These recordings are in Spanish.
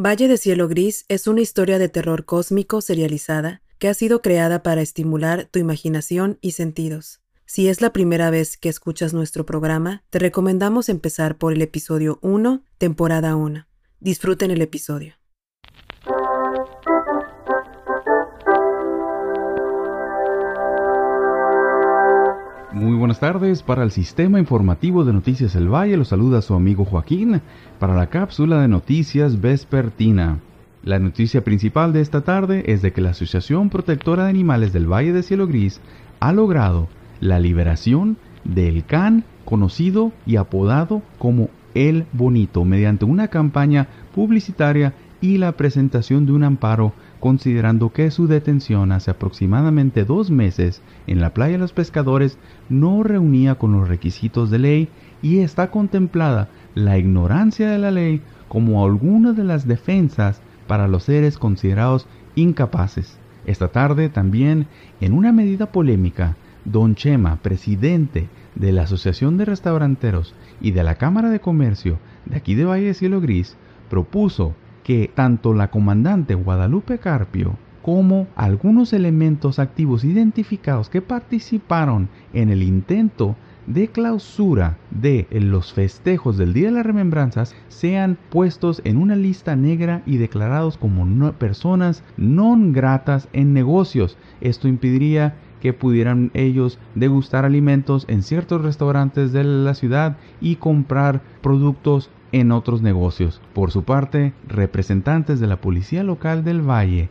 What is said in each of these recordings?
Valle de Cielo Gris es una historia de terror cósmico serializada que ha sido creada para estimular tu imaginación y sentidos. Si es la primera vez que escuchas nuestro programa, te recomendamos empezar por el episodio 1, temporada 1. Disfruten el episodio. Muy buenas tardes para el Sistema Informativo de Noticias El Valle. Los saluda su amigo Joaquín para la cápsula de noticias vespertina. La noticia principal de esta tarde es de que la Asociación Protectora de Animales del Valle de Cielo Gris ha logrado la liberación del can conocido y apodado como El Bonito mediante una campaña publicitaria y la presentación de un amparo considerando que su detención hace aproximadamente dos meses en la playa de los pescadores no reunía con los requisitos de ley y está contemplada la ignorancia de la ley como alguna de las defensas para los seres considerados incapaces. Esta tarde también, en una medida polémica, Don Chema, presidente de la Asociación de Restauranteros y de la Cámara de Comercio de aquí de Valle de Cielo Gris, propuso que tanto la comandante Guadalupe Carpio como algunos elementos activos identificados que participaron en el intento de clausura de los festejos del Día de las Remembranzas sean puestos en una lista negra y declarados como personas non gratas en negocios. Esto impediría que pudieran ellos degustar alimentos en ciertos restaurantes de la ciudad y comprar productos en otros negocios. Por su parte, representantes de la Policía Local del Valle,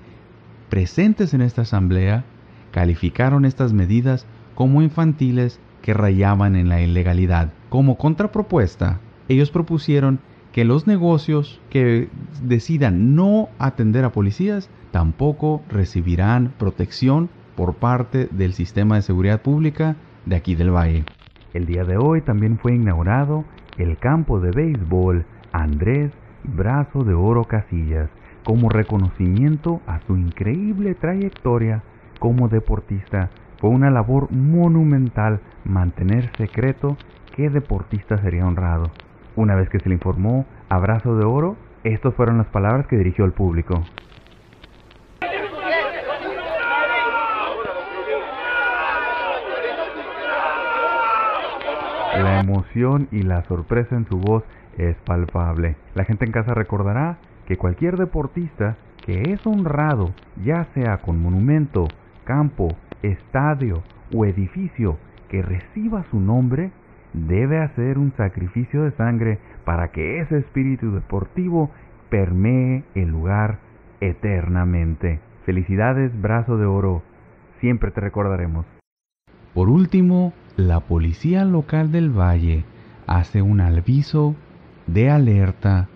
presentes en esta asamblea, calificaron estas medidas como infantiles que rayaban en la ilegalidad. Como contrapropuesta, ellos propusieron que los negocios que decidan no atender a policías tampoco recibirán protección por parte del sistema de seguridad pública de aquí del Valle. El día de hoy también fue inaugurado el campo de béisbol Andrés Brazo de Oro Casillas como reconocimiento a su increíble trayectoria como deportista. Fue una labor monumental mantener secreto qué deportista sería honrado. Una vez que se le informó Abrazo de Oro, estas fueron las palabras que dirigió al público. La emoción y la sorpresa en su voz es palpable. La gente en casa recordará que cualquier deportista que es honrado, ya sea con monumento, campo, estadio o edificio que reciba su nombre, debe hacer un sacrificio de sangre para que ese espíritu deportivo permee el lugar eternamente. Felicidades, brazo de oro. Siempre te recordaremos. Por último, la policía local del valle hace un aviso de alerta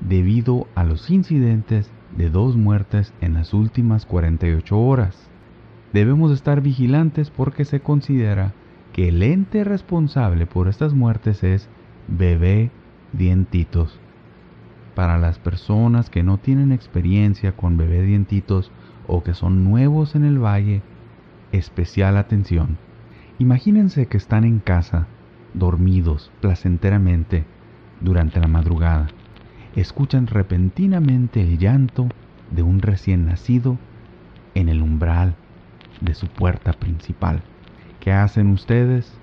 debido a los incidentes de dos muertes en las últimas 48 horas. Debemos estar vigilantes porque se considera que el ente responsable por estas muertes es bebé dientitos. Para las personas que no tienen experiencia con bebé dientitos o que son nuevos en el valle, especial atención. Imagínense que están en casa, dormidos placenteramente durante la madrugada. Escuchan repentinamente el llanto de un recién nacido en el umbral de su puerta principal. ¿Qué hacen ustedes?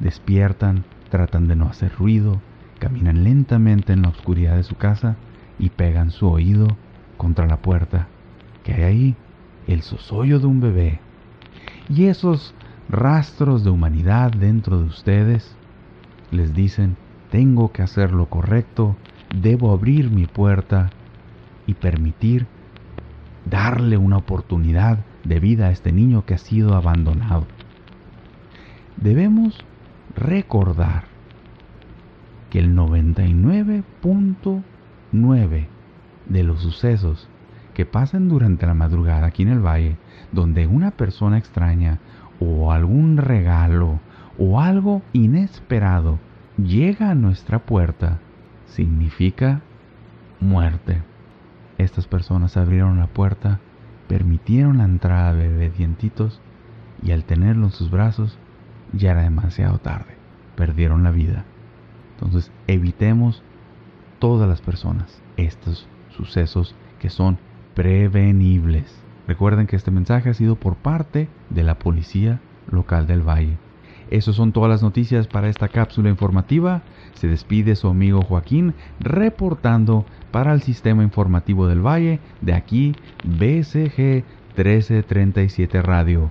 Despiertan, tratan de no hacer ruido, caminan lentamente en la oscuridad de su casa y pegan su oído contra la puerta. ¿Qué hay ahí? El sosollo de un bebé. Y esos rastros de humanidad dentro de ustedes, les dicen, tengo que hacer lo correcto, debo abrir mi puerta y permitir darle una oportunidad de vida a este niño que ha sido abandonado. Debemos recordar que el 99.9 de los sucesos que pasan durante la madrugada aquí en el valle, donde una persona extraña o algún regalo o algo inesperado llega a nuestra puerta, significa muerte. Estas personas abrieron la puerta, permitieron la entrada de bebé dientitos y al tenerlo en sus brazos ya era demasiado tarde. Perdieron la vida. Entonces evitemos todas las personas estos sucesos que son prevenibles. Recuerden que este mensaje ha sido por parte de la Policía Local del Valle. Esas son todas las noticias para esta cápsula informativa. Se despide su amigo Joaquín reportando para el Sistema Informativo del Valle de aquí BCG 1337 Radio.